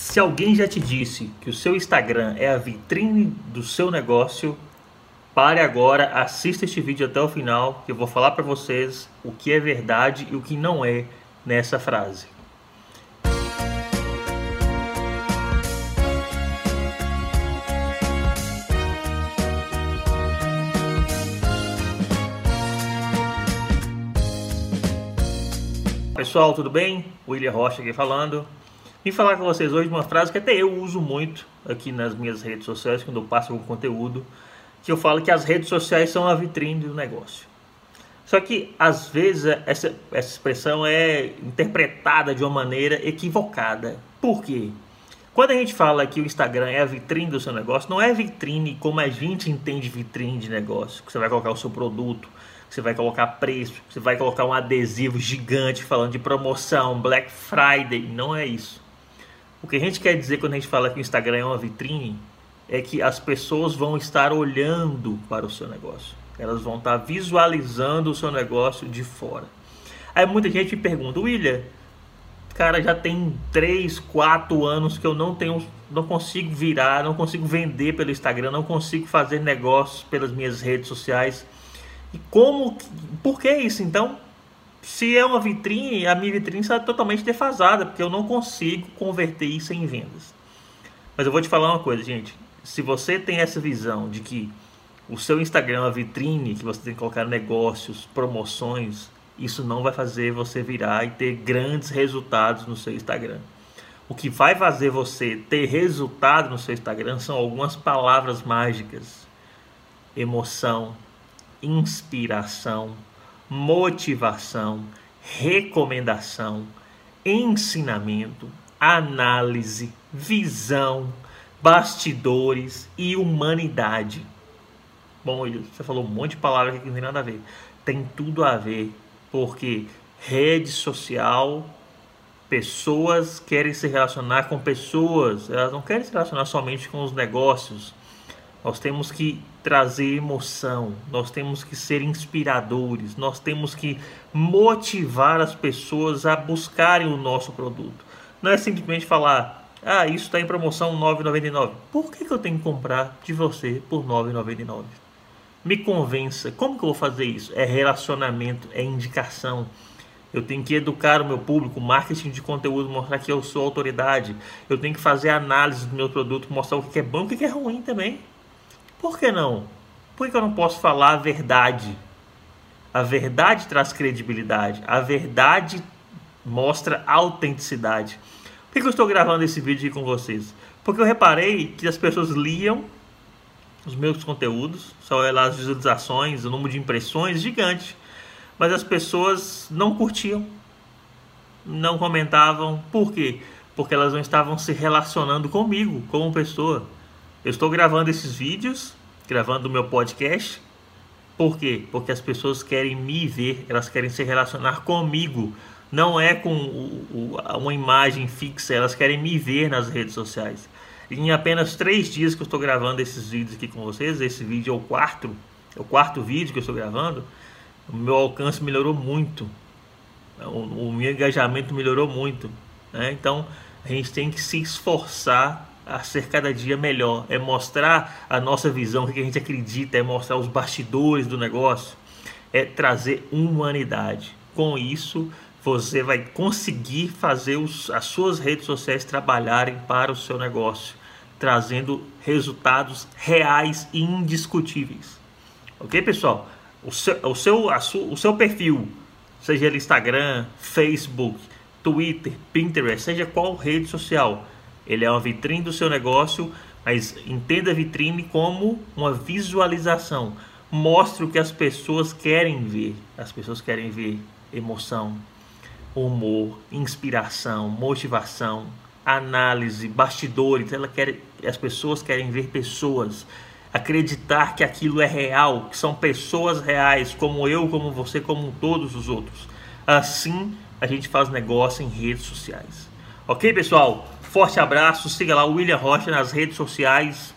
Se alguém já te disse que o seu Instagram é a vitrine do seu negócio, pare agora, assista este vídeo até o final, que eu vou falar para vocês o que é verdade e o que não é nessa frase. Pessoal, tudo bem? William Rocha aqui falando. Vim falar com vocês hoje uma frase que até eu uso muito aqui nas minhas redes sociais quando eu passo algum conteúdo, que eu falo que as redes sociais são a vitrine do negócio. Só que às vezes essa, essa expressão é interpretada de uma maneira equivocada. Por quê? Quando a gente fala que o Instagram é a vitrine do seu negócio, não é vitrine como a gente entende vitrine de negócio, que você vai colocar o seu produto, você vai colocar preço, você vai colocar um adesivo gigante falando de promoção, Black Friday. Não é isso. O que a gente quer dizer quando a gente fala que o Instagram é uma vitrine é que as pessoas vão estar olhando para o seu negócio. Elas vão estar visualizando o seu negócio de fora. Aí muita gente me pergunta, William, cara, já tem 3, 4 anos que eu não tenho, não consigo virar, não consigo vender pelo Instagram, não consigo fazer negócios pelas minhas redes sociais. E como, por que isso então? Se é uma vitrine, a minha vitrine está totalmente defasada, porque eu não consigo converter isso em vendas. Mas eu vou te falar uma coisa, gente. Se você tem essa visão de que o seu Instagram é uma vitrine, que você tem que colocar negócios, promoções, isso não vai fazer você virar e ter grandes resultados no seu Instagram. O que vai fazer você ter resultado no seu Instagram são algumas palavras mágicas: emoção, inspiração, motivação, recomendação, ensinamento, análise, visão, bastidores e humanidade. Bom, você falou um monte de palavras aqui que não tem nada a ver. Tem tudo a ver, porque rede social, pessoas querem se relacionar com pessoas, elas não querem se relacionar somente com os negócios. Nós temos que trazer emoção, nós temos que ser inspiradores, nós temos que motivar as pessoas a buscarem o nosso produto. Não é simplesmente falar, ah, isso está em promoção R$ 9,99. Por que, que eu tenho que comprar de você por R$ 9,99? Me convença, como que eu vou fazer isso? É relacionamento, é indicação. Eu tenho que educar o meu público, marketing de conteúdo, mostrar que eu sou autoridade. Eu tenho que fazer análise do meu produto, mostrar o que é bom e o que é ruim também. Por que não? Por que eu não posso falar a verdade? A verdade traz credibilidade. A verdade mostra autenticidade. Por que eu estou gravando esse vídeo aqui com vocês? Porque eu reparei que as pessoas liam os meus conteúdos, só as visualizações, o número de impressões gigante, mas as pessoas não curtiam, não comentavam. Por quê? Porque elas não estavam se relacionando comigo como pessoa. Eu estou gravando esses vídeos, gravando o meu podcast. Por quê? Porque as pessoas querem me ver, elas querem se relacionar comigo. Não é com o, o, uma imagem fixa, elas querem me ver nas redes sociais. Em apenas três dias que eu estou gravando esses vídeos aqui com vocês, esse vídeo é o quarto, é o quarto vídeo que eu estou gravando, o meu alcance melhorou muito, o, o meu engajamento melhorou muito. Né? Então a gente tem que se esforçar a ser cada dia melhor, é mostrar a nossa visão, o que a gente acredita, é mostrar os bastidores do negócio, é trazer humanidade. Com isso, você vai conseguir fazer os, as suas redes sociais trabalharem para o seu negócio, trazendo resultados reais e indiscutíveis. Ok, pessoal? O seu, o seu, su, o seu perfil, seja ele Instagram, Facebook, Twitter, Pinterest, seja qual rede social, ele é uma vitrine do seu negócio, mas entenda a vitrine como uma visualização. Mostre o que as pessoas querem ver. As pessoas querem ver emoção, humor, inspiração, motivação, análise, bastidores. Ela quer, as pessoas querem ver pessoas, acreditar que aquilo é real, que são pessoas reais, como eu, como você, como todos os outros. Assim, a gente faz negócio em redes sociais. Ok, pessoal? Forte abraço, siga lá o William Rocha nas redes sociais.